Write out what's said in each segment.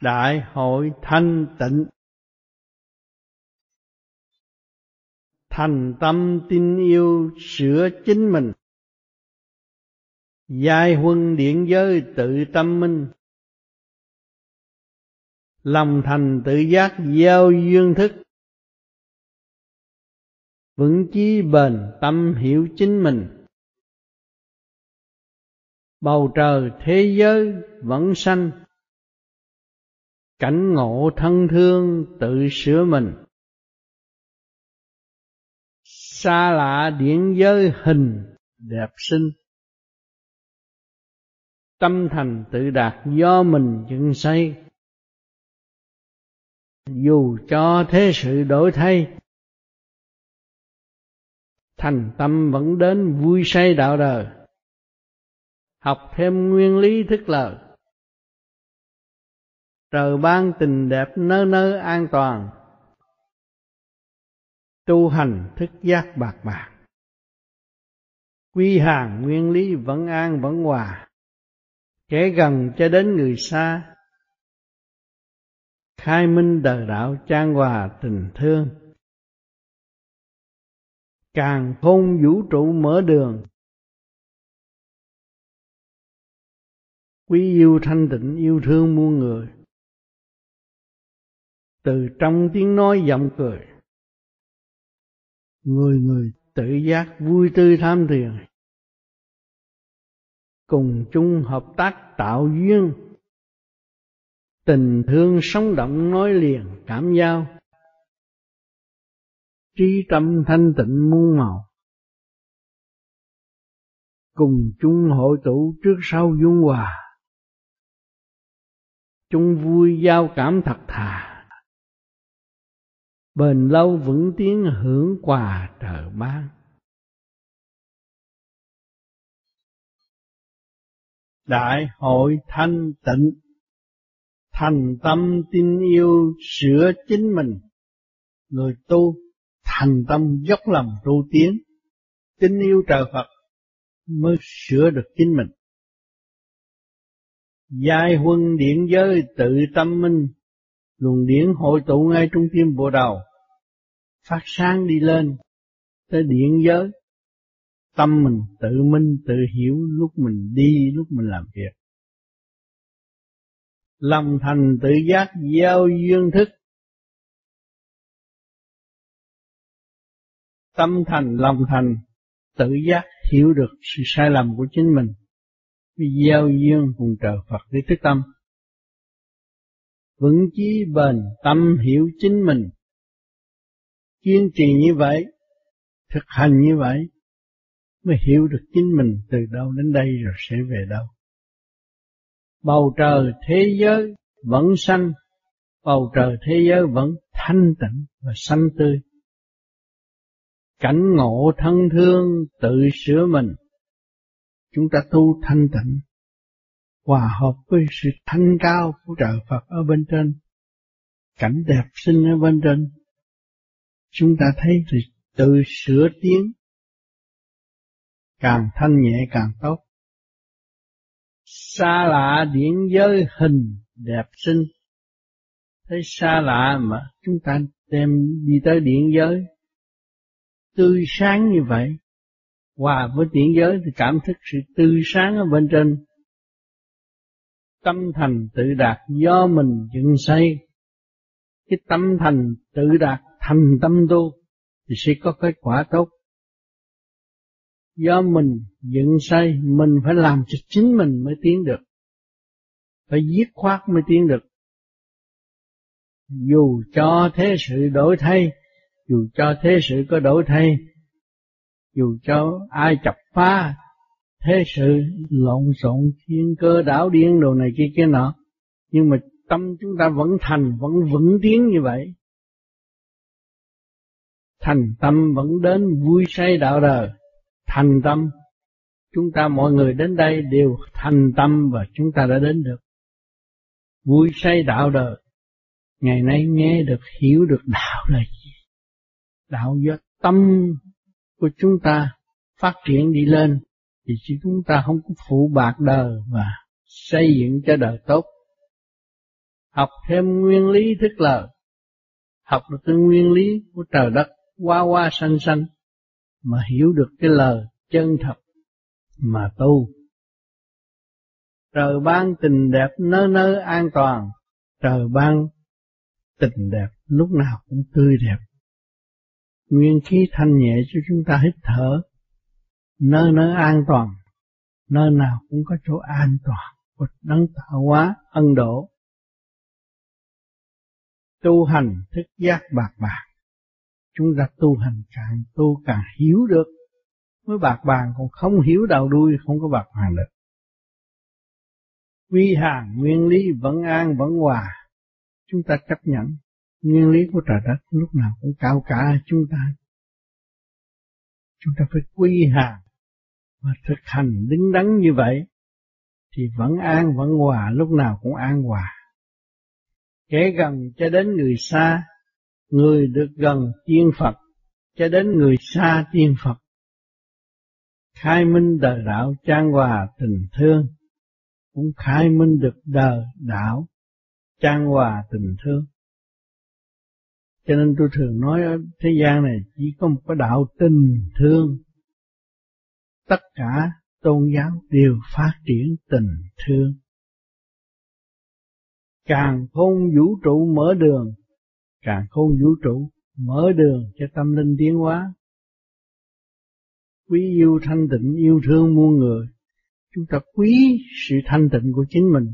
đại hội thanh tịnh. Thành tâm tin yêu sửa chính mình. Giai huân điện giới tự tâm minh. Lòng thành tự giác gieo duyên thức. Vững chí bền tâm hiểu chính mình. Bầu trời thế giới vẫn xanh cảnh ngộ thân thương tự sửa mình. Xa lạ điển giới hình đẹp xinh. Tâm thành tự đạt do mình dựng xây. Dù cho thế sự đổi thay, thành tâm vẫn đến vui say đạo đời. Học thêm nguyên lý thức lời trời ban tình đẹp nơi nơi an toàn. Tu hành thức giác bạc bạc. Quy hàng nguyên lý vẫn an vẫn hòa. Kẻ gần cho đến người xa. Khai minh đời đạo trang hòa tình thương. Càng khôn vũ trụ mở đường. Quý yêu thanh tịnh, yêu thương muôn người từ trong tiếng nói giọng cười. Người người tự giác vui tươi tham thiền. Cùng chung hợp tác tạo duyên. Tình thương sống động nói liền cảm giao. Trí tâm thanh tịnh muôn màu. Cùng chung hội tụ trước sau dung hòa. Chung vui giao cảm thật thà bền lâu vững tiến hưởng quà trời ban. Đại hội thanh tịnh, thành tâm tin yêu sửa chính mình. Người tu thành tâm dốc lòng tu tiến, tin yêu trời Phật mới sửa được chính mình. Giai huân điển giới tự tâm minh, luồng điển hội tụ ngay trung tim bộ đầu phát sáng đi lên, tới điện giới. Tâm mình tự minh, tự hiểu lúc mình đi, lúc mình làm việc. Lòng thành tự giác giao duyên thức. Tâm thành, lòng thành, tự giác hiểu được sự sai lầm của chính mình. Giao duyên cùng trời Phật để thức tâm. Vững chí bền, tâm hiểu chính mình kiên trì như vậy, thực hành như vậy, mới hiểu được chính mình từ đâu đến đây rồi sẽ về đâu. Bầu trời thế giới vẫn xanh, bầu trời thế giới vẫn thanh tịnh và xanh tươi. Cảnh ngộ thân thương tự sửa mình, chúng ta tu thanh tịnh, hòa hợp với sự thanh cao của trời Phật ở bên trên, cảnh đẹp xinh ở bên trên chúng ta thấy thì tự sửa tiến, càng thanh nhẹ càng tốt. Xa lạ điển giới hình đẹp xinh. Thấy xa lạ mà chúng ta đem đi tới điện giới. Tươi sáng như vậy. Hòa với điện giới thì cảm thức sự tươi sáng ở bên trên. Tâm thành tự đạt do mình dựng xây. Cái tâm thành tự đạt thành tâm tu thì sẽ có kết quả tốt. Do mình dựng xây mình phải làm cho chính mình mới tiến được. Phải giết khoát mới tiến được. Dù cho thế sự đổi thay, dù cho thế sự có đổi thay, dù cho ai chập phá, thế sự lộn xộn, thiên cơ, đảo điên đồ này kia kia nọ, nhưng mà tâm chúng ta vẫn thành, vẫn vững tiến như vậy thành tâm vẫn đến vui say đạo đời. Thành tâm chúng ta mọi người đến đây đều thành tâm và chúng ta đã đến được. Vui say đạo đời ngày nay nghe được hiểu được đạo là gì? Đạo do tâm của chúng ta phát triển đi lên. Thì chúng ta không có phụ bạc đời và xây dựng cho đời tốt. Học thêm nguyên lý thức lời, học được cái nguyên lý của trời đất qua qua sanh sanh, mà hiểu được cái lời chân thật mà tu. Trời ban tình đẹp nơi nơi an toàn, trời ban tình đẹp lúc nào cũng tươi đẹp. Nguyên khí thanh nhẹ cho chúng ta hít thở, nơi nơi an toàn, nơi nào cũng có chỗ an toàn của đấng tạo hóa ân độ. Tu hành thức giác bạc bạc, chúng ta tu hành càng tu càng hiểu được, mới bạc bàn còn không hiểu đầu đuôi không có bạc bàn được. Quy hàng nguyên lý vẫn an vẫn hòa, chúng ta chấp nhận nguyên lý của trời đất lúc nào cũng cao cả chúng ta. Chúng ta phải quy hàng và thực hành đứng đắn như vậy thì vẫn an vẫn hòa lúc nào cũng an hòa. kể gần cho đến người xa, người được gần tiên Phật cho đến người xa tiên Phật. Khai minh đời đạo trang hòa tình thương, cũng khai minh được đời đạo trang hòa tình thương. Cho nên tôi thường nói ở thế gian này chỉ có một cái đạo tình thương. Tất cả tôn giáo đều phát triển tình thương. Càng khôn vũ trụ mở đường, càng khôn vũ trụ mở đường cho tâm linh tiến hóa. Quý yêu thanh tịnh yêu thương muôn người, chúng ta quý sự thanh tịnh của chính mình,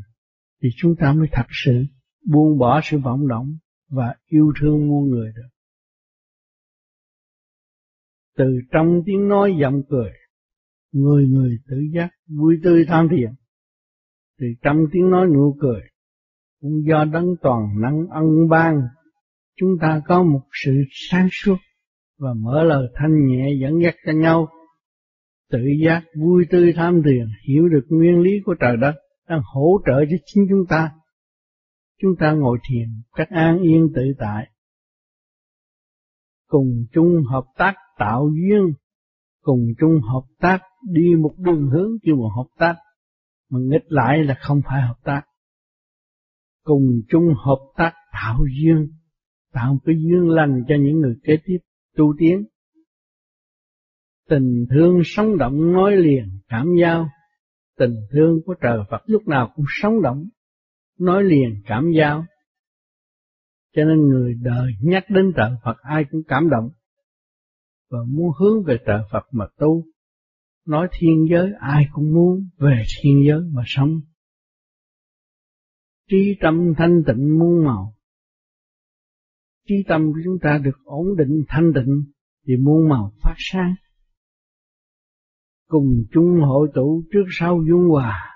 thì chúng ta mới thật sự buông bỏ sự vọng động và yêu thương muôn người được. Từ trong tiếng nói giọng cười, người người tự giác vui tươi tham thiện Từ trong tiếng nói nụ cười, cũng do đấng toàn năng ân ban, chúng ta có một sự sáng suốt và mở lời thanh nhẹ dẫn dắt cho nhau. Tự giác vui tươi tham thiền, hiểu được nguyên lý của trời đất đang hỗ trợ cho chính chúng ta. Chúng ta ngồi thiền cách an yên tự tại. Cùng chung hợp tác tạo duyên. Cùng chung hợp tác đi một đường hướng chứ một hợp tác. Mà nghịch lại là không phải hợp tác. Cùng chung hợp tác tạo duyên tạo cái duyên lành cho những người kế tiếp tu tiến tình thương sống động nói liền, cảm giao tình thương của trời Phật lúc nào cũng sống động, nói liền, cảm giao. Cho nên người đời nhắc đến trời Phật ai cũng cảm động và muốn hướng về trời Phật mà tu. Nói thiên giới, ai cũng muốn về thiên giới mà sống. Trí tâm thanh tịnh muôn màu. Trí tâm của chúng ta được ổn định, thanh định, thì muôn màu phát sáng. Cùng chung hội tụ trước sau dung hòa.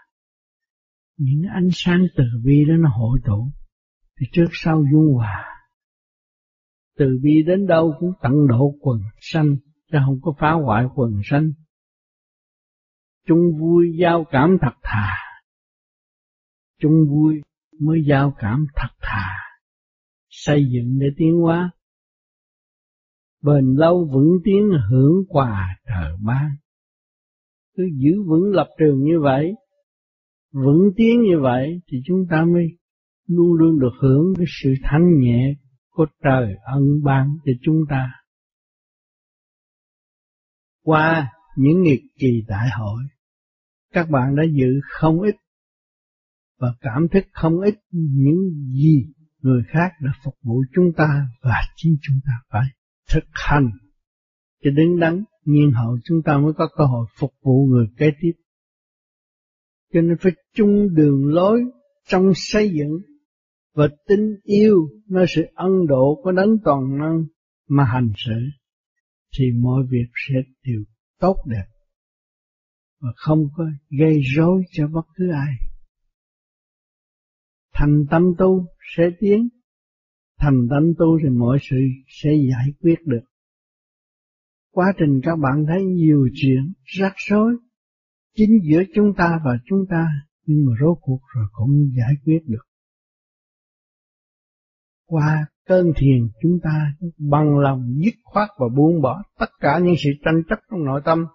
Những ánh sáng từ bi đó nó hội tụ, thì trước sau dung hòa. Từ bi đến đâu cũng tận độ quần sanh, chứ không có phá hoại quần sanh. Chung vui giao cảm thật thà. Chung vui mới giao cảm thật thà xây dựng để tiến hóa bền lâu vững tiến hưởng quà trời ban cứ giữ vững lập trường như vậy vững tiến như vậy thì chúng ta mới luôn luôn được hưởng cái sự thanh nhẹ của trời ân ban cho chúng ta. Qua những nghiệp kỳ đại hội, các bạn đã dự không ít và cảm thức không ít những gì người khác đã phục vụ chúng ta và chính chúng ta phải thực hành cho đứng đắn nhiên hậu chúng ta mới có cơ hội phục vụ người kế tiếp cho nên phải chung đường lối trong xây dựng và tình yêu nơi sự ân độ của đấng toàn năng mà hành xử, thì mọi việc sẽ đều tốt đẹp và không có gây rối cho bất cứ ai. Thành tâm tu sẽ tiến, thành tâm tu thì mọi sự sẽ giải quyết được. Quá trình các bạn thấy nhiều chuyện rắc rối. Chính giữa chúng ta và chúng ta nhưng mà rốt cuộc rồi cũng giải quyết được. Qua cơn thiền chúng ta bằng lòng dứt khoát và buông bỏ tất cả những sự tranh chấp trong nội tâm.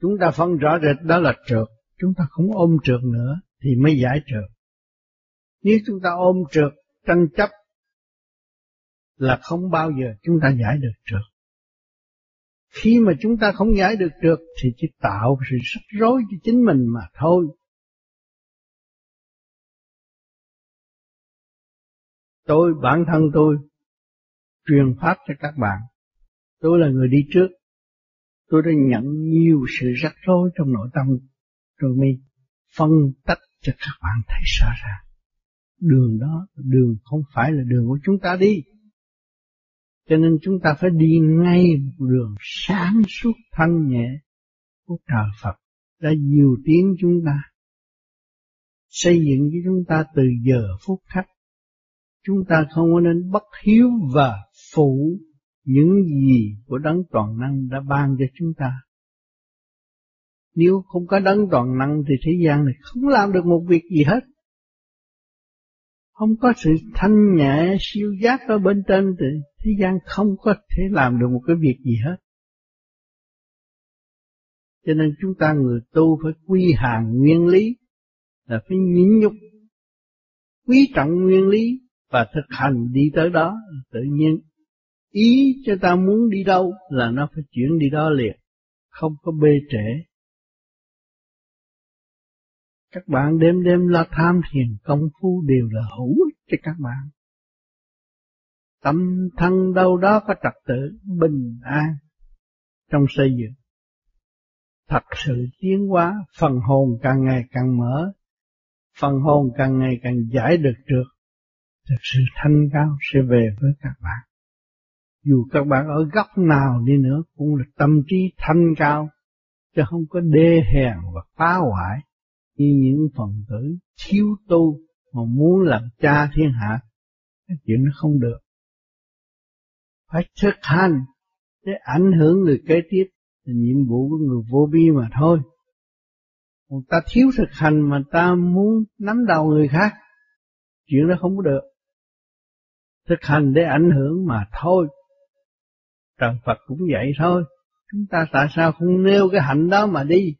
Chúng ta phân rõ rệt đó là trượt chúng ta không ôm trượt nữa thì mới giải trượt Nếu chúng ta ôm trượt, tranh chấp là không bao giờ chúng ta giải được trượt. Khi mà chúng ta không giải được trượt thì chỉ tạo sự rắc rối cho chính mình mà thôi. Tôi, bản thân tôi, truyền pháp cho các bạn. Tôi là người đi trước. Tôi đã nhận nhiều sự rắc rối trong nội tâm tôi mới phân tách cho các bạn thấy rõ ràng. Đường đó, đường không phải là đường của chúng ta đi. Cho nên chúng ta phải đi ngay một đường sáng suốt thanh nhẹ của trời Phật đã nhiều tiếng chúng ta xây dựng cho chúng ta từ giờ phút khắc chúng ta không có nên bất hiếu và phụ những gì của đấng toàn năng đã ban cho chúng ta. Nếu không có đấng toàn năng thì thế gian này không làm được một việc gì hết. Không có sự thanh nhẹ, siêu giác ở bên trên thì thế gian không có thể làm được một cái việc gì hết. Cho nên chúng ta người tu phải quy hàng nguyên lý, là phải nhịn nhục, quý trọng nguyên lý và thực hành đi tới đó tự nhiên, ý cho ta muốn đi đâu là nó phải chuyển đi đó liền, không có bê trễ các bạn đêm đêm la tham thiền công phu đều là hữu ích cho các bạn. Tâm thân đâu đó có trật tự bình an trong xây dựng. Thật sự tiến hóa phần hồn càng ngày càng mở phần hồn càng ngày càng giải được được thực sự thanh cao sẽ về với các bạn. Dù các bạn ở góc nào đi nữa cũng là tâm trí thanh cao, chứ không có đê hèn và phá hoại như những phần tử thiếu tu mà muốn làm cha thiên hạ. Cái chuyện nó không được. Phải thực hành để ảnh hưởng người kế tiếp là nhiệm vụ của người vô bi mà thôi. Còn ta thiếu thực hành mà ta muốn nắm đầu người khác, chuyện đó không có được thực hành để ảnh hưởng mà thôi. Trần Phật cũng vậy thôi. Chúng ta tại sao không nêu cái hạnh đó mà đi?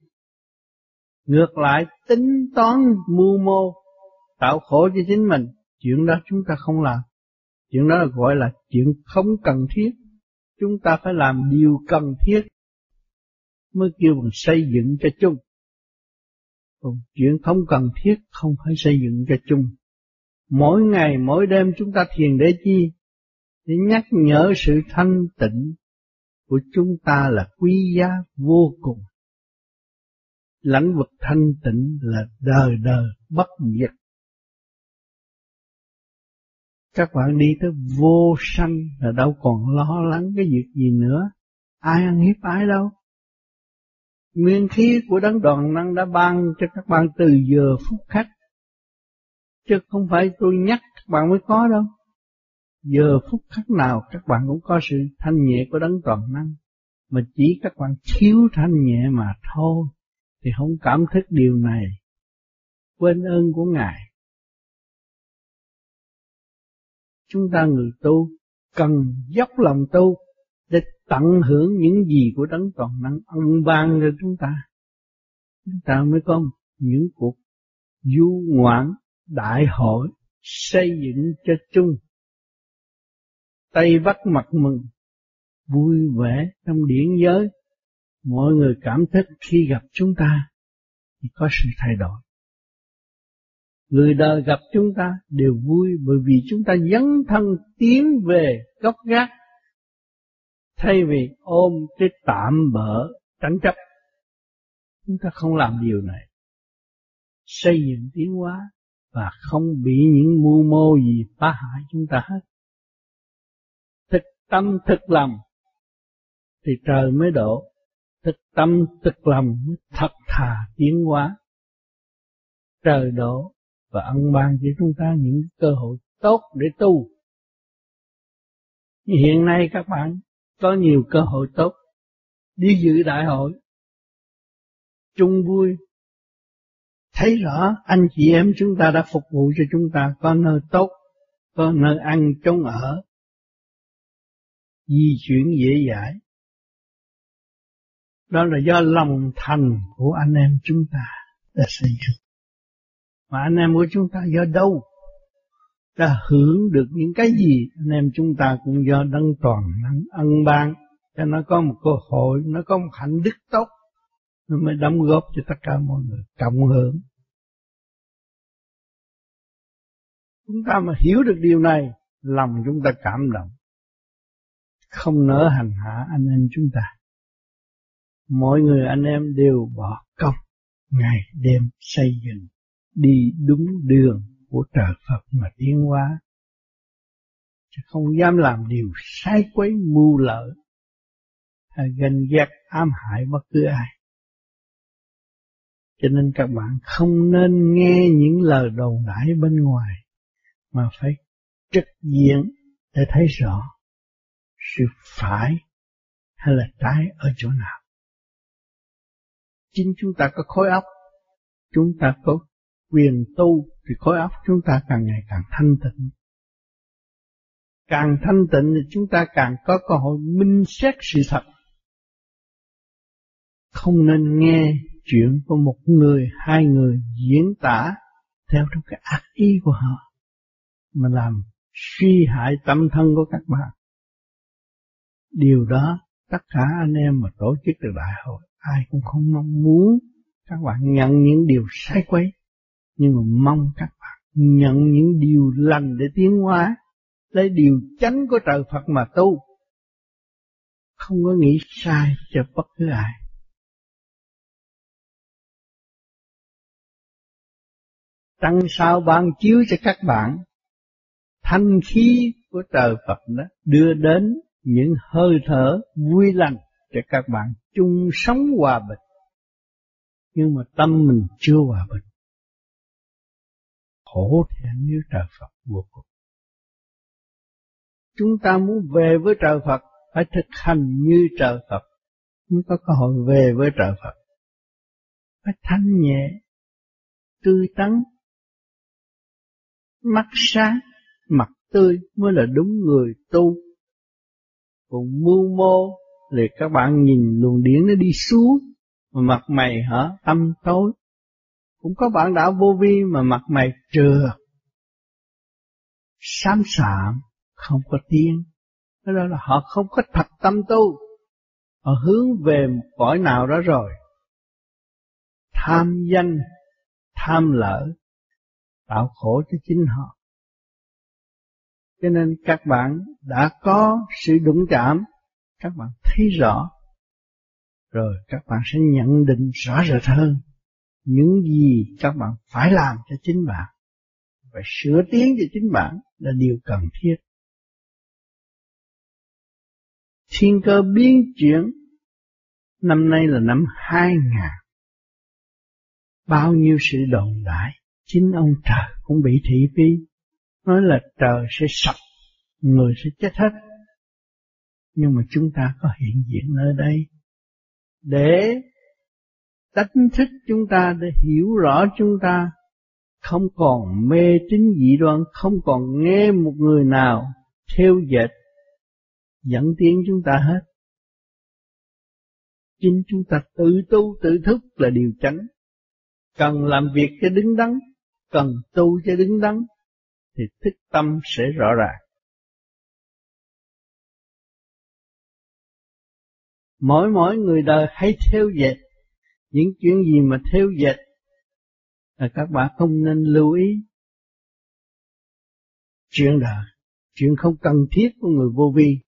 Ngược lại tính toán mưu mô, tạo khổ cho chính mình. Chuyện đó chúng ta không làm. Chuyện đó gọi là chuyện không cần thiết. Chúng ta phải làm điều cần thiết mới kêu bằng xây dựng cho chung. Còn chuyện không cần thiết không phải xây dựng cho chung. Mỗi ngày mỗi đêm chúng ta thiền để chi? Để nhắc nhở sự thanh tịnh của chúng ta là quý giá vô cùng. Lãnh vực thanh tịnh là đời đời bất diệt. Các bạn đi tới vô sanh là đâu còn lo lắng cái việc gì nữa. Ai ăn hiếp ai đâu. Nguyên khí của đấng đoàn năng đã ban cho các bạn từ giờ phút khắc chứ không phải tôi nhắc các bạn mới có đâu. Giờ phút khắc nào các bạn cũng có sự thanh nhẹ của đấng toàn năng, mà chỉ các bạn thiếu thanh nhẹ mà thôi, thì không cảm thức điều này, quên ơn của Ngài. Chúng ta người tu cần dốc lòng tu để tận hưởng những gì của đấng toàn năng ân ban cho chúng ta. Chúng ta mới có những cuộc du ngoạn đại hội xây dựng cho chung Tây Bắc mặt mừng vui vẻ trong điển giới mọi người cảm thức khi gặp chúng ta thì có sự thay đổi. Người đời gặp chúng ta đều vui bởi vì chúng ta dấn thân tiến về gốc gác thay vì ôm cái tạm bỡ tránh chấp. Chúng ta không làm điều này. Xây dựng tiến hóa và không bị những mưu mô gì phá hại chúng ta hết. Thực tâm thực lòng thì trời mới độ, thực tâm thực lòng thật thà tiến hóa. Trời đổ và ân ban cho chúng ta những cơ hội tốt để tu. Như hiện nay các bạn có nhiều cơ hội tốt đi dự đại hội chung vui thấy rõ anh chị em chúng ta đã phục vụ cho chúng ta có nơi tốt, có nơi ăn trốn ở, di chuyển dễ dãi. Đó là do lòng thành của anh em chúng ta đã xây dựng. Mà anh em của chúng ta do đâu? đã hưởng được những cái gì? Anh em chúng ta cũng do đấng toàn năng ân ban. Cho nó có một cơ hội, nó có một hạnh đức tốt. Nó mới đóng góp cho tất cả mọi người, cộng hưởng. Chúng ta mà hiểu được điều này, lòng chúng ta cảm động. Không nỡ hành hạ anh em chúng ta mọi người anh em đều bỏ công, ngày đêm xây dựng, đi đúng đường của trời Phật mà tiến hóa chứ không dám làm điều sai quấy mưu lợi hay ganh ghét, ám hại bất cứ ai cho nên các bạn không nên nghe những lời đồn đại bên ngoài, mà phải trực diện để thấy rõ sự phải hay là trái ở chỗ nào. Chính chúng ta có khối óc, chúng ta có quyền tu thì khối óc chúng ta càng ngày càng thanh tịnh. Càng thanh tịnh thì chúng ta càng có cơ hội minh xét sự thật. Không nên nghe chuyện của một người, hai người diễn tả theo trong cái ác ý của họ mà làm suy hại tâm thân của các bạn. Điều đó tất cả anh em mà tổ chức được đại hội ai cũng không mong muốn các bạn nhận những điều sai quấy, nhưng mà mong các bạn nhận những điều lành để tiến hóa, lấy điều chánh của trời Phật mà tu. Không có nghĩ sai cho bất cứ ai. Tăng sao ban chiếu cho các bạn, thanh khí của trời Phật đó đưa đến những hơi thở vui lành để các bạn chung sống hòa bình. Nhưng mà tâm mình chưa hòa bình. Khổ thẹn như trời Phật vô cùng. Chúng ta muốn về với trời Phật phải thực hành như trời Phật mới có cơ hội về với trời Phật. Phải thanh nhẹ, tươi tắn, mắt sáng, mặt tươi mới là đúng người tu. Còn mưu mô rồi các bạn nhìn luồng điển nó đi xuống mà mặt mày hả tâm tối. Cũng có bạn đạo vô vi mà mặt mày trừa, xám xạm, không có tiếng. Đó là họ không có thật tâm tu. Họ hướng về một cõi nào đó rồi. Tham danh, tham lỡ, tạo khổ cho chính họ. Cho nên các bạn đã có sự đụng chạm, các bạn thấy rõ, rồi các bạn sẽ nhận định rõ rệt hơn những gì các bạn phải làm cho chính bạn và sửa tiến cho chính bạn là điều cần thiết. Thiên cơ biến chuyển năm nay là năm 2000 bao nhiêu sự đồn đại chính ông trời cũng bị thị phi nói là trời sẽ sập, người sẽ chết hết. Nhưng mà chúng ta có hiện diện nơi đây để đánh thức chúng ta để hiểu rõ chúng ta không còn mê tín dị đoan, không còn nghe một người nào theo dệt dẫn tiến chúng ta hết. Chính chúng ta tự tu tự thức là điều chánh. Cần làm việc cho đứng đắn, cần tu cho đứng đắn, thì thức tâm sẽ rõ ràng. Mỗi mỗi người đời hãy theo dệt những chuyện gì mà theo dệt là các bạn không nên lưu ý. Chuyện đời, chuyện không cần thiết của người vô vi,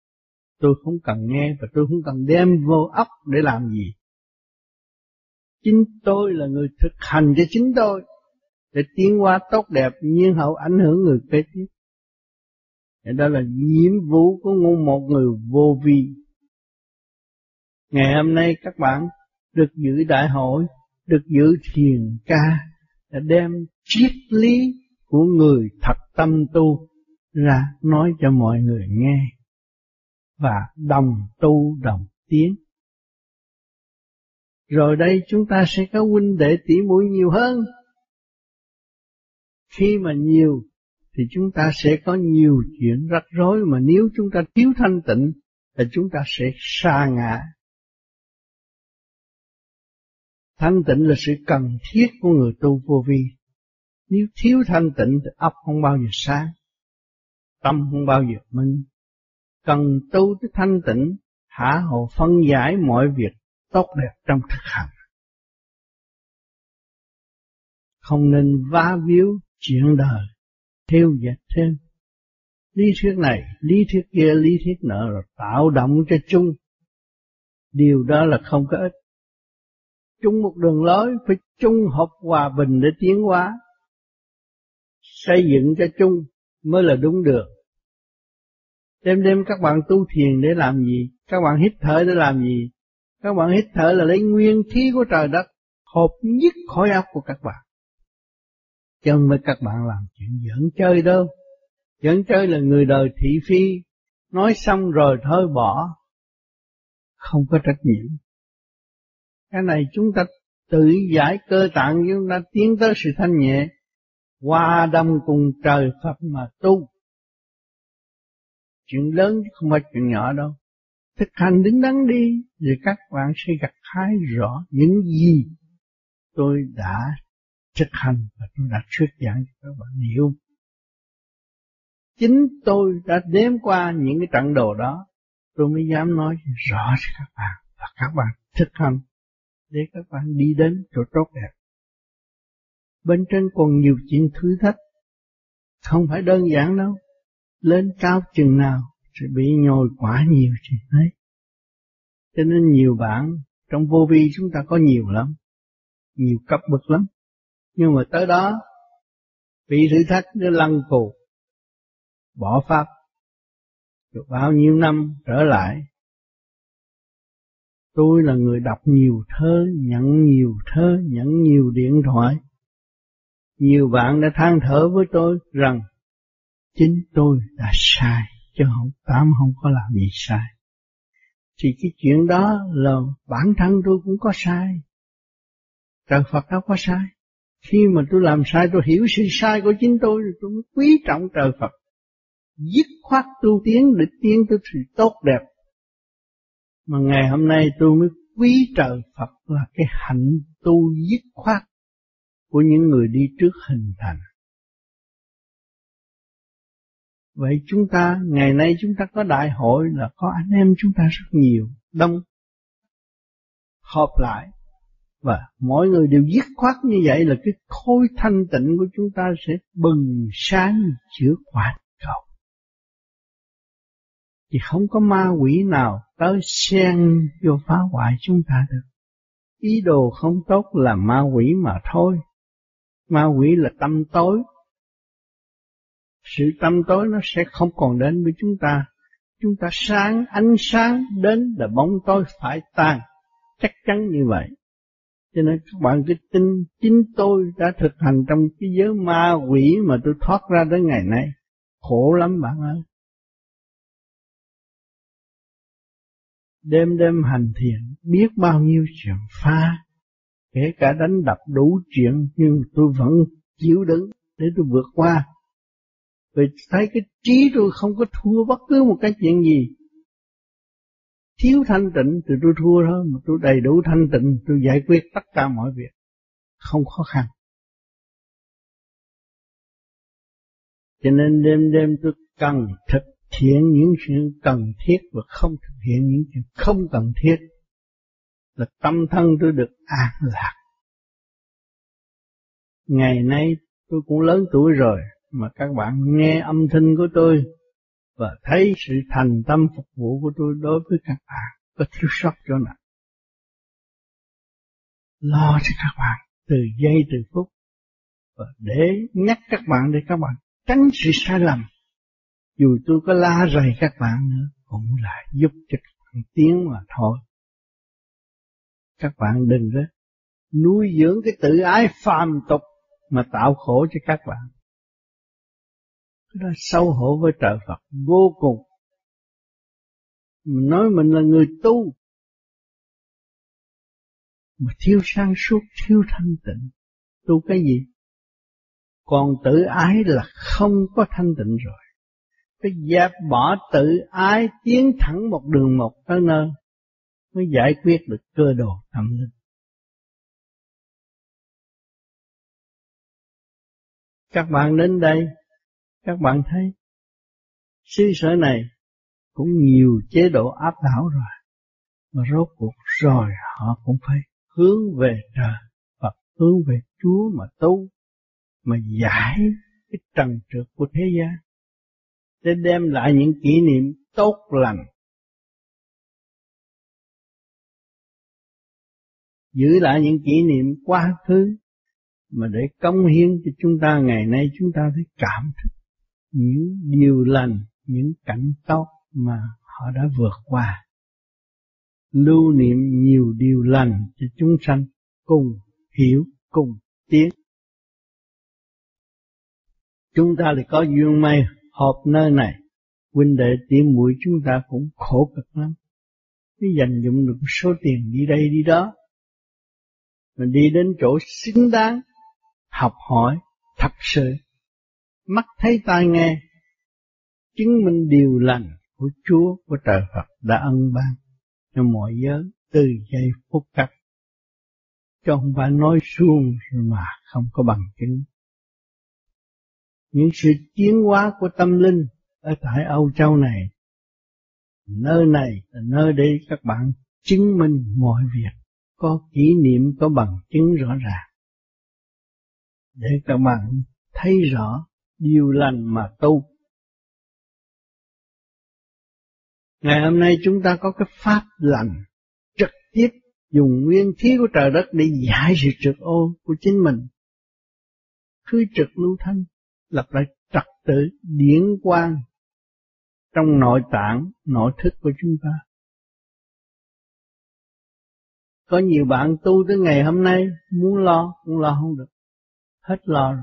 tôi không cần nghe và tôi không cần đem vô ấp để làm gì. Chính tôi là người thực hành cho chính tôi để tiến hóa tốt đẹp nhiên hậu ảnh hưởng người kế tiếp. Đó là nhiệm vụ của một người vô vi. Ngày hôm nay các bạn được giữ đại hội, được giữ thiền ca, đã đem triết lý của người thật tâm tu ra nói cho mọi người nghe và đồng tu đồng tiến. Rồi đây chúng ta sẽ có huynh đệ tỷ muội nhiều hơn khi mà nhiều thì chúng ta sẽ có nhiều chuyện rắc rối mà nếu chúng ta thiếu thanh tịnh thì chúng ta sẽ xa ngã. Thanh tịnh là sự cần thiết của người tu vô vi. Nếu thiếu thanh tịnh thì óc không bao giờ sáng. tâm không bao giờ minh cần tu tới thanh tịnh, hạ hồ phân giải mọi việc tốt đẹp trong thực hành không nên va víu chuyện đời, theo dệt thêm lý thuyết này, lý thuyết kia, lý thuyết nọ rồi tạo động cho chung điều đó là không có ích chung một đường lối, phải chung hợp hòa bình để tiến hóa. Xây dựng cho chung mới là đúng được. Đêm đêm các bạn tu thiền để làm gì? Các bạn hít thở để làm gì? Các bạn hít thở là lấy nguyên khí của trời đất, hợp nhất khối óc của các bạn. Chân với các bạn làm chuyện giỡn chơi đâu. Giỡn chơi là người đời thị phi. Nói xong rồi thôi bỏ. Không có trách nhiệm cái này chúng ta tự giải cơ tạng chúng ta tiến tới sự thanh nhẹ. Hòa đồng cùng trời Phật mà tu. Chuyện lớn chứ không phải chuyện nhỏ đâu. Thực hành đứng đắn đi rồi các bạn sẽ gặt hái rõ những gì tôi đã thực hành và tôi đã thuyết giảng cho các bạn hiểu. Chính tôi đã đếm qua những cái trận đồ đó, tôi mới dám nói rõ cho các bạn và các bạn thực hành để các bạn đi đến chỗ tốt đẹp. Bên trên còn nhiều chuyện thử thách. Không phải đơn giản đâu. Lên cao chừng nào sẽ bị nhồi quá nhiều chuyện ấy. Cho nên nhiều bạn, trong vô vi chúng ta có nhiều lắm, nhiều cấp bậc lắm. Nhưng mà tới đó, bị thử thách nó lăn cù, bỏ pháp. Được bao nhiêu năm trở lại tôi là người đọc nhiều thơ, nhận nhiều thơ, nhận nhiều điện thoại. Nhiều bạn đã than thở với tôi rằng, chính tôi đã sai, chứ không, tám không có làm gì sai. Thì cái chuyện đó là bản thân tôi cũng có sai. Trời Phật đâu có sai. Khi mà tôi làm sai, tôi hiểu sự sai của chính tôi tôi mới quý trọng trời Phật. Dứt khoát tu tiến để tiến tới sự tốt đẹp mà ngày hôm nay tôi mới quý trời Phật là cái hạnh tu dứt khoát của những người đi trước hình thành. Vậy chúng ta, ngày nay chúng ta có đại hội là có anh em chúng ta rất nhiều, đông, họp lại, và mỗi người đều dứt khoát như vậy là cái khối thanh tịnh của chúng ta sẽ bừng sáng chữa quả cầu. Thì không có ma quỷ nào tới xen vô phá hoại chúng ta được. Ý đồ không tốt là ma quỷ mà thôi. Ma quỷ là tâm tối. Sự tâm tối nó sẽ không còn đến với chúng ta. Chúng ta sáng, ánh sáng đến là bóng tối phải tan. Chắc chắn như vậy. Cho nên các bạn cứ tin chính tôi đã thực hành trong cái giới ma quỷ mà tôi thoát ra tới ngày nay. Khổ lắm bạn ơi. Đêm đêm hành thiện biết bao nhiêu chuyện pha Kể cả đánh đập đủ chuyện nhưng tôi vẫn chịu đựng để tôi vượt qua. Vì thấy cái trí tôi không có thua bất cứ một cái chuyện gì. Thiếu thanh tịnh thì tôi thua thôi, mà tôi đầy đủ thanh tịnh tôi giải quyết tất cả mọi việc. Không khó khăn. Cho nên đêm đêm tôi cần thực hiện những chuyện cần thiết và không thực hiện những chuyện không cần thiết là tâm thân tôi được an lạc. Ngày nay tôi cũng lớn tuổi rồi mà các bạn nghe âm thanh của tôi và thấy sự thành tâm phục vụ của tôi đối với các bạn có thiếu sót chỗ nào. Lo cho các bạn từ giây từ phút và để nhắc các bạn để các bạn tránh sự sai lầm. Dù tôi có la rầy các bạn nữa cũng là giúp cho các bạn tiến mà thôi các bạn đừng có nuôi dưỡng cái tự ái phàm tục mà tạo khổ cho các bạn. Cái đó sâu hổ với trời Phật vô cùng. Mình nói mình là người tu mà thiếu sang suốt, thiếu thanh tịnh. Tu cái gì? Còn tự ái là không có thanh tịnh rồi. Phải dẹp bỏ tự ái tiến thẳng một đường một tới nơi mới giải quyết được cơ đồ tâm linh. Các bạn đến đây, các bạn thấy xứ sở này cũng nhiều chế độ áp đảo rồi. Mà rốt cuộc rồi họ cũng phải hướng về trời và hướng về Chúa mà tu, mà giải cái trần trượt của thế gian để đem lại những kỷ niệm tốt lành giữ lại những kỷ niệm quá khứ mà để công hiến cho chúng ta ngày nay chúng ta thấy cảm thức những điều lành, những cảnh tốt mà họ đã vượt qua. Lưu niệm nhiều điều lành cho chúng sanh cùng hiểu, cùng tiến. Chúng ta lại có duyên may họp nơi này, huynh đệ tỉ muội chúng ta cũng khổ cực lắm. Mới dành dụng được số tiền đi đây đi đó. Mình đi đến chỗ xứng đáng, học hỏi thật sự, mắt thấy tai nghe, chứng minh điều lành của Chúa, của trời Phật đã ân ban cho mọi giới từ giây phút khắc. Chứ không phải nói suông mà không có bằng chứng những sự tiến hóa của tâm linh ở tại Âu Châu này. Nơi này là nơi để các bạn chứng minh mọi việc, có kỷ niệm, có bằng chứng rõ ràng. Để các bạn thấy rõ điều lành mà tu. Ngày hôm nay chúng ta có cái pháp lành trực tiếp dùng nguyên khí của trời đất để giải sự trượt ô của chính mình. Cứ trực lưu thanh lập lại trật tự điển quang trong nội tạng, nội thức của chúng ta. Có nhiều bạn tu tới ngày hôm nay muốn lo cũng lo không được. Hết lo rồi.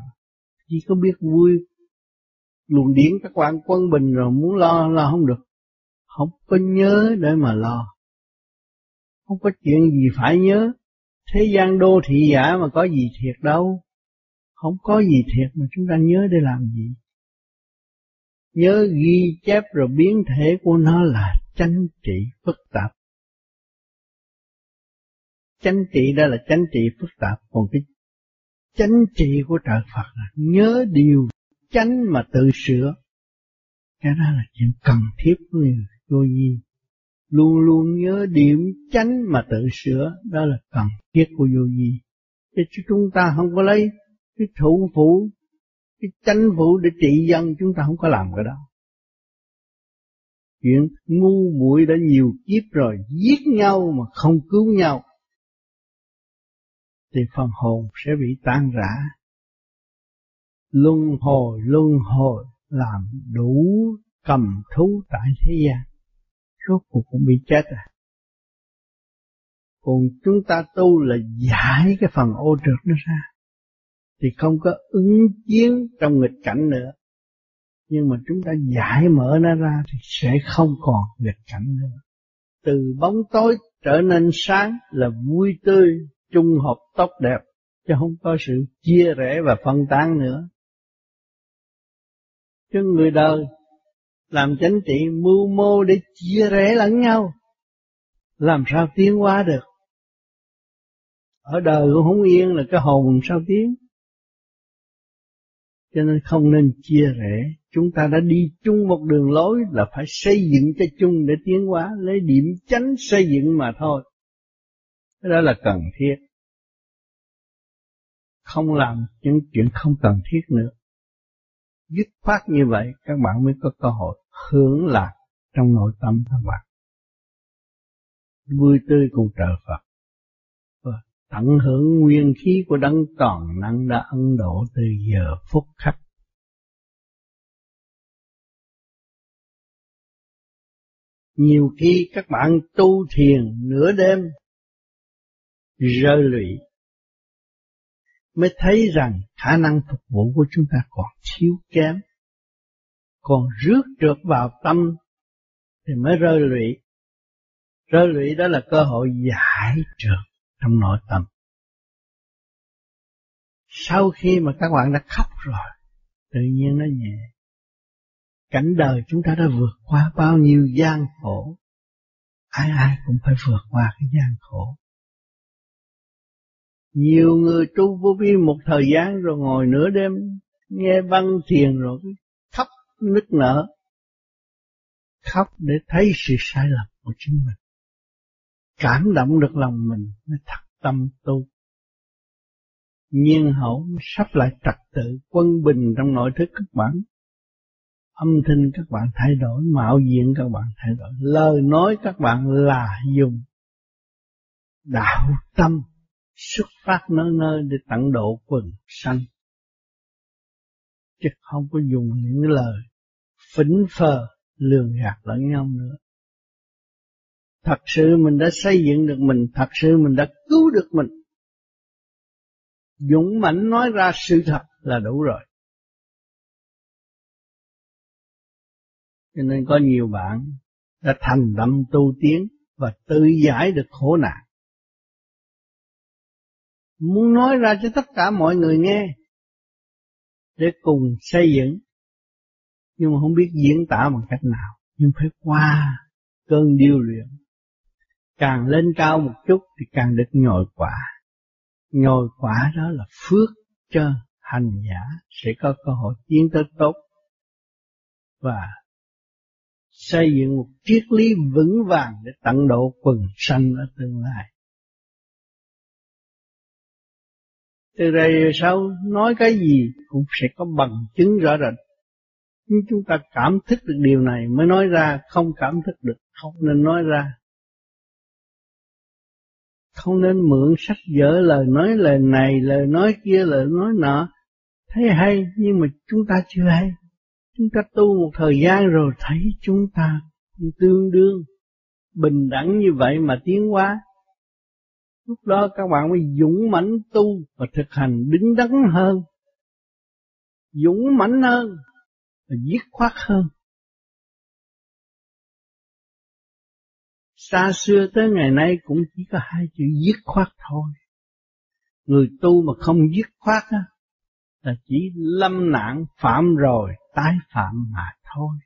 Chỉ có biết vui luồng điển các quan quân bình rồi muốn lo lo không được. Không có nhớ để mà lo. Không có chuyện gì phải nhớ. Thế gian đô thị giả mà có gì thiệt đâu. Không có gì thiệt mà chúng ta nhớ để làm gì. Nhớ ghi chép rồi biến thể của nó là chánh trị phức tạp. Chánh trị đó là chánh trị phức tạp, còn cái chánh trị của trời Phật là nhớ điều chánh mà tự sửa. Cái đó là chuyện cần thiết của người vô vi. Luôn luôn nhớ điểm chánh mà tự sửa, đó là cần thiết của vô vi. Chứ chúng ta không có lấy cái thủ phủ, cái chánh phủ để trị dân chúng ta không có làm cái đó. Chuyện ngu muội đã nhiều kiếp rồi, giết nhau mà không cứu nhau, thì phần hồn sẽ bị tan rã. Luân hồi luân hồi làm đủ cầm thú tại thế gian, rốt cuộc cũng bị chết à còn chúng ta tu là giải cái phần ô trượt nó ra thì không có ứng chiến trong nghịch cảnh nữa. Nhưng mà chúng ta giải mở nó ra thì sẽ không còn nghịch cảnh nữa. Từ bóng tối trở nên sáng là vui tươi, trung hợp tốt đẹp, chứ không có sự chia rẽ và phân tán nữa. Chứ người đời làm chánh trị mưu mô để chia rẽ lẫn nhau, làm sao tiến hóa được? Ở đời cũng không yên là cái hồn sao tiến? Cho nên không nên chia rẽ. Chúng ta đã đi chung một đường lối là phải xây dựng cho chung để tiến hóa, lấy điểm chánh xây dựng mà thôi. Cái đó là cần thiết. Không làm những chuyện không cần thiết nữa. Dứt khoát như vậy các bạn mới có cơ hội hưởng lạc trong nội tâm các bạn. Vui tươi cùng trời Phật tận hưởng nguyên khí của đấng toàn năng đã ân độ từ giờ phút khắc. Nhiều khi các bạn tu thiền nửa đêm rơi lụy, mới thấy rằng khả năng phục vụ của chúng ta còn thiếu kém. Còn rước trượt vào tâm thì mới rơi lụy. Rơi lụy đó là cơ hội giải trượt trong nội tâm. Sau khi mà các bạn đã khóc rồi, tự nhiên nó nhẹ. Cảnh đời chúng ta đã vượt qua bao nhiêu gian khổ. Ai ai cũng phải vượt qua cái gian khổ. Nhiều người tu vô vi một thời gian rồi ngồi nửa đêm nghe văn thiền rồi khóc nức nở. khóc để thấy sự sai lầm của chính mình cảm động được lòng mình, mới thật tâm tu. Nhiên hậu sắp lại trật tự, quân bình trong nội thức các bạn. Âm thanh các bạn thay đổi, mạo diện các bạn thay đổi, lời nói các bạn là dùng. Đạo tâm xuất phát nơi nơi để tận độ quần sanh. Chứ không có dùng những lời phỉnh phờ, lường gạt lẫn nhau nữa thật sự mình đã xây dựng được mình, thật sự mình đã cứu được mình. Dũng mãnh nói ra sự thật là đủ rồi. Cho nên có nhiều bạn đã thành tâm tu tiến và tự giải được khổ nạn. Muốn nói ra cho tất cả mọi người nghe để cùng xây dựng, nhưng mà không biết diễn tả bằng cách nào. Nhưng phải qua cơn điêu luyện càng lên cao một chút thì càng được nhồi quả nhồi quả đó là phước cho hành giả sẽ có cơ hội tiến tới tốt và xây dựng một triết lý vững vàng để tận độ quần sanh ở tương lai. Từ đây sau nói cái gì cũng sẽ có bằng chứng rõ rệt. Nhưng chúng ta cảm thức được điều này mới nói ra, không cảm thức được không nên nói ra không nên mượn sách vở, lời nói lời này, lời nói kia, lời nói nọ. Thấy hay, nhưng mà chúng ta chưa hay. Chúng ta tu một thời gian rồi, thấy chúng ta tương đương bình đẳng như vậy mà tiến hóa. Lúc đó các bạn mới dũng mãnh tu và thực hành đứng đắn hơn. Dũng mãnh hơn và dứt khoát hơn. Xa xưa tới ngày nay cũng chỉ có hai chữ dứt khoát thôi. Người tu mà không dứt khoát á, là chỉ lâm nạn phạm rồi tái phạm mà thôi.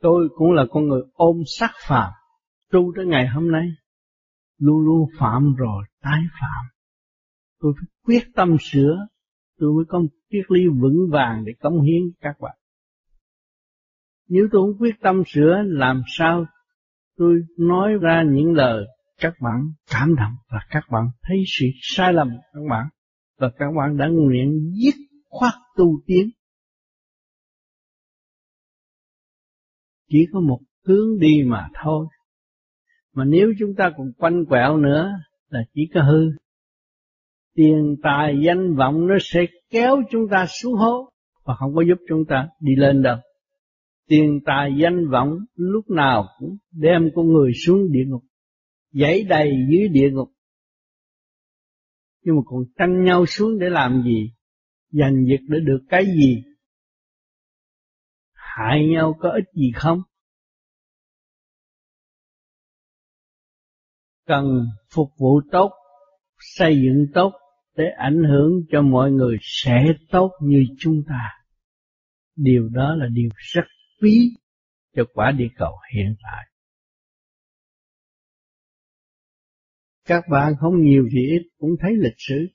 Tôi cũng là con người ôm sắc phạm, tu tới ngày hôm nay, luôn luôn phạm rồi tái phạm. Tôi phải quyết tâm sửa, tôi mới có một triết lý vững vàng để cống hiến các bạn. Nếu tôi không quyết tâm sửa, làm sao tôi nói ra những lời các bạn cảm động và các bạn thấy sự sai lầm các bạn và các bạn đã nguyện dứt khoát tu tiến. Chỉ có một hướng đi mà thôi. Mà nếu chúng ta còn quanh quẹo nữa là chỉ có hư. Tiền tài danh vọng nó sẽ kéo chúng ta xuống hố và không có giúp chúng ta đi lên đâu tiền tài danh vọng lúc nào cũng đem con người xuống địa ngục, dãy đầy dưới địa ngục. Nhưng mà còn tranh nhau xuống để làm gì? Giành giật để được cái gì? Hại nhau có ích gì không? Cần phục vụ tốt, xây dựng tốt để ảnh hưởng cho mọi người sẽ tốt như chúng ta. Điều đó là điều rất phí cho quả địa cầu hiện tại. Các bạn không nhiều thì ít cũng thấy lịch sử,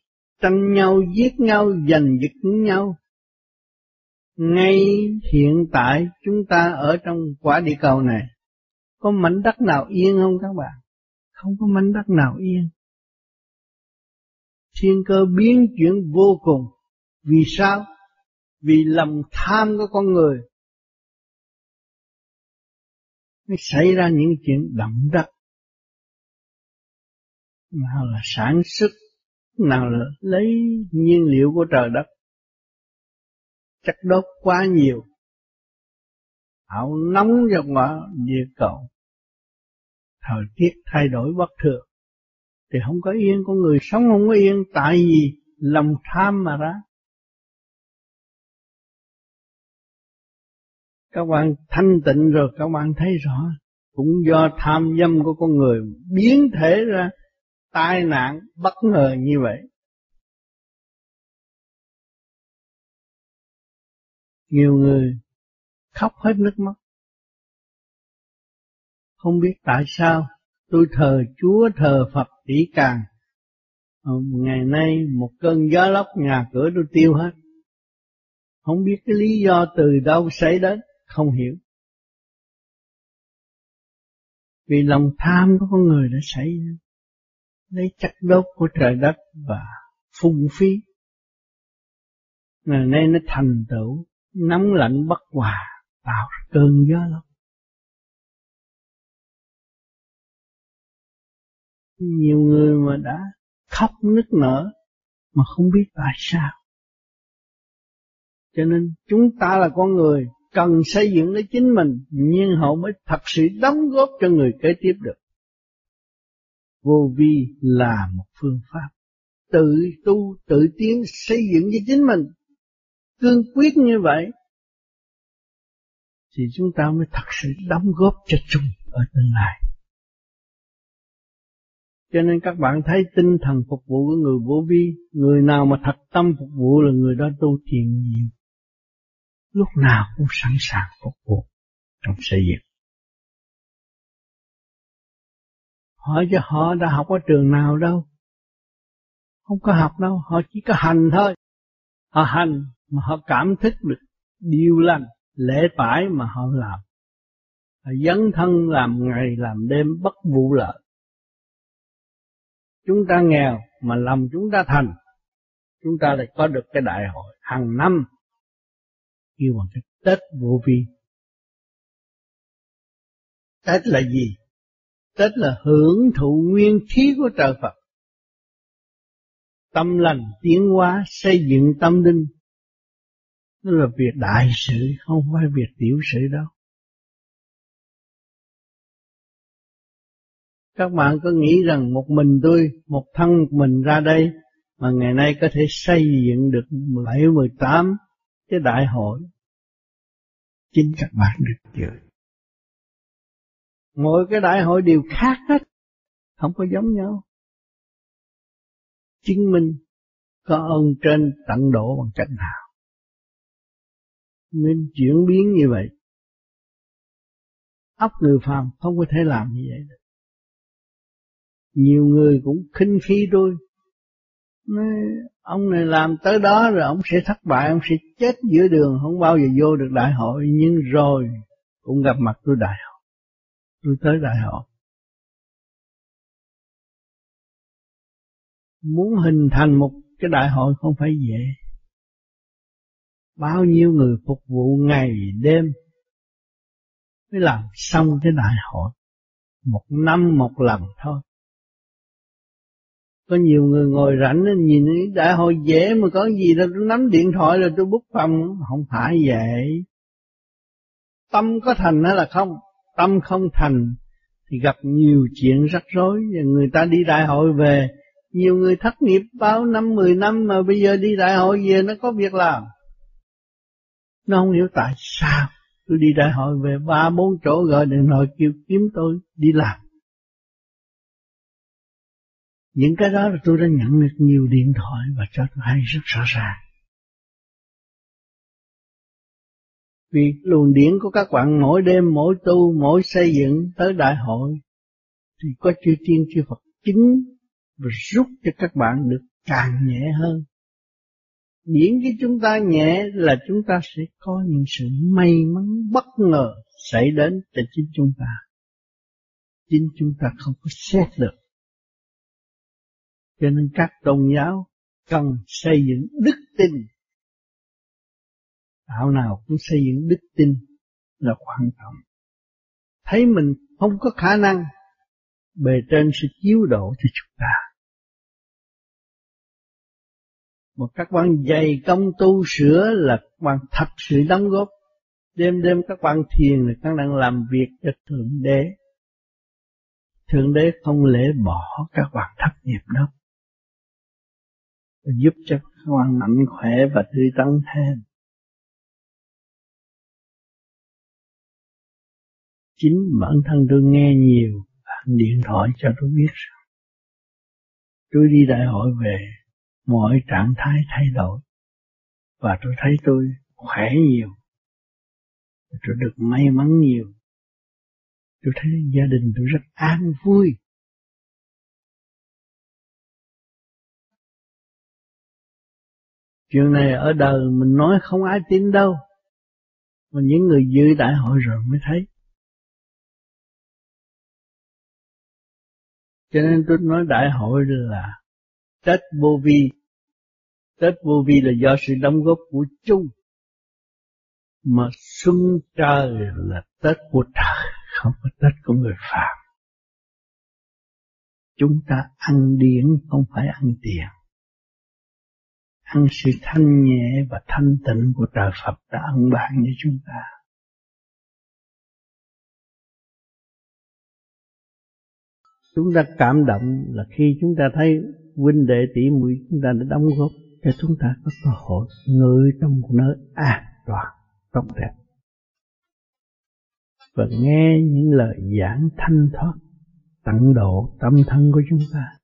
tranh nhau, giết nhau, giành giật nhau. Ngay hiện tại chúng ta ở trong quả địa cầu này, có mảnh đất nào yên không các bạn? Không có mảnh đất nào yên. Thiên cơ biến chuyển vô cùng. Vì sao? Vì lòng tham của con người nó xảy ra những chuyện động đất nào là sản xuất, nào là lấy nhiên liệu của trời đất. Chất đốt quá nhiều. Ảo nóng trong ngõ địa cầu thời tiết thay đổi bất thường. Thì không có yên, con người sống không có yên. Tại vì lòng tham mà ra. Các bạn thanh tịnh rồi, các bạn thấy rõ. Cũng do tham dâm của con người biến thể ra tai nạn bất ngờ như vậy. Nhiều người khóc hết nước mắt. Không biết tại sao tôi thờ Chúa, thờ Phật tỷ càng. Ờ, ngày nay một cơn gió lốc, nhà cửa tôi tiêu hết. Không biết cái lý do từ đâu xảy đến không hiểu. Vì lòng tham của con người đã xảy ra, lấy chất đốt của trời đất và phung phí. Ngày nay nó thành tựu, nóng lạnh bất hòa, tạo cơn gió lốc nhiều người mà đã khóc nức nở mà không biết tại sao. Cho nên chúng ta là con người cần xây dựng lấy chính mình, nhưng họ mới thật sự đóng góp cho người kế tiếp được. Vô vi là một phương pháp tự tu, tự tiến, xây dựng cho chính mình. Cương quyết như vậy, thì chúng ta mới thật sự đóng góp cho chung ở tương lai. Cho nên các bạn thấy tinh thần phục vụ của người vô vi, người nào mà thật tâm phục vụ là người đó tu thiền nhiều lúc nào cũng sẵn sàng phục vụ trong xây dựng. Hỏi cho họ đã học ở trường nào đâu. Không có học đâu, họ chỉ có hành thôi. Họ hành mà họ cảm thức được điều lành lễ phải mà họ làm. Họ dấn thân làm ngày làm đêm bất vụ lợi. Chúng ta nghèo mà lòng chúng ta thành, chúng ta lại có được cái đại hội hàng năm kêu bằng cái Tết vô vi. Tết là gì? Tết là hưởng thụ nguyên khí của trời Phật. Tâm lành tiến hóa xây dựng tâm linh. Nó là việc đại sự, không phải việc tiểu sự đâu. Các bạn có nghĩ rằng một mình tôi, một thân một mình ra đây, mà ngày nay có thể xây dựng được 17, 18 cái đại hội chính các bạn được dự mỗi cái đại hội đều khác hết, không có giống nhau. Chứng minh có ơn trên tận độ bằng cách nào. Nên chuyển biến như vậy. Óc người phàm không có thể làm như vậy được. Nhiều người cũng khinh khi tôi. Nói ông này làm tới đó rồi ông sẽ thất bại, ông sẽ chết giữa đường, không bao giờ vô được đại hội. Nhưng rồi cũng gặp mặt tôi đại hội. Tôi tới đại hội. Muốn hình thành một cái đại hội không phải dễ. Bao nhiêu người phục vụ ngày, đêm mới làm xong cái đại hội? Một năm, một lần thôi có nhiều người ngồi rảnh nhìn đại hội dễ mà có gì đâu, tôi nắm điện thoại là tôi bút phong không phải vậy. Tâm có thành hay là không, tâm không thành thì gặp nhiều chuyện rắc rối. Và người ta đi đại hội về, nhiều người thất nghiệp bao năm, mười năm mà bây giờ đi đại hội về nó có việc làm. Nó không hiểu tại sao tôi đi đại hội về ba, bốn chỗ gọi điện thoại kêu kiếm tôi đi làm những cái đó là tôi đã nhận được nhiều điện thoại và cho tôi hay rất rõ ràng. Vì luồng điển của các bạn mỗi đêm, mỗi tu, mỗi xây dựng tới đại hội thì có chư tiên chư Phật chính và giúp cho các bạn được càng nhẹ hơn. diễn cái chúng ta nhẹ là chúng ta sẽ có những sự may mắn bất ngờ xảy đến từ chính chúng ta. Chính chúng ta không có xét được cho nên các tôn giáo cần xây dựng đức tin. Đạo nào cũng xây dựng đức tin là quan trọng. Thấy mình không có khả năng, bề trên sẽ chiếu độ cho chúng ta. Một các bạn dày công tu sửa là các bạn thật sự đóng góp. Đêm đêm các bạn thiền là các bạn làm việc cho Thượng Đế. Thượng Đế không lễ bỏ các bạn thất nghiệp đâu giúp cho con mạnh khỏe và tươi tắn thêm. Chính bản thân tôi nghe nhiều, bạn điện thoại cho tôi biết rằng tôi đi đại hội về, mọi trạng thái thay đổi và tôi thấy tôi khỏe nhiều. Tôi được may mắn nhiều. Tôi thấy gia đình tôi rất an vui. Chuyện này ở đời mình nói không ai tin đâu. Mà những người dự đại hội rồi mới thấy. Cho nên tôi nói đại hội là Tết vô vi. Tết vô vi là do sự đóng góp của chung. Mà xuân trời là Tết của trời, không phải Tết của người phạm. Chúng ta ăn điển, không phải ăn tiền ăn sự thanh nhẹ và thanh tịnh của trời Phật đã ân ban cho chúng ta. Chúng ta cảm động là khi chúng ta thấy huynh đệ tỷ muội chúng ta đã đóng góp cho chúng ta có cơ hội ngơi trong một nơi an toàn, tốt đẹp. Và nghe những lời giảng thanh thoát, tận độ tâm thân của chúng ta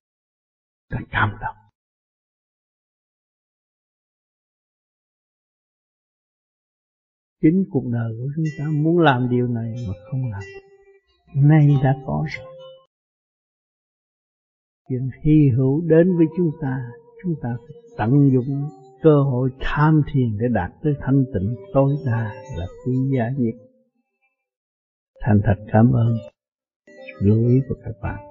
ta cảm động. Chính cuộc đời của chúng ta muốn làm điều này mà không làm. Nay đã có rồi. Chuyện hy hữu đến với chúng ta chúng ta phải tận dụng cơ hội tham thiền để đạt tới thanh tịnh tối đa là quý giá nhất. Thành thật cảm ơn lưu ý của các bạn.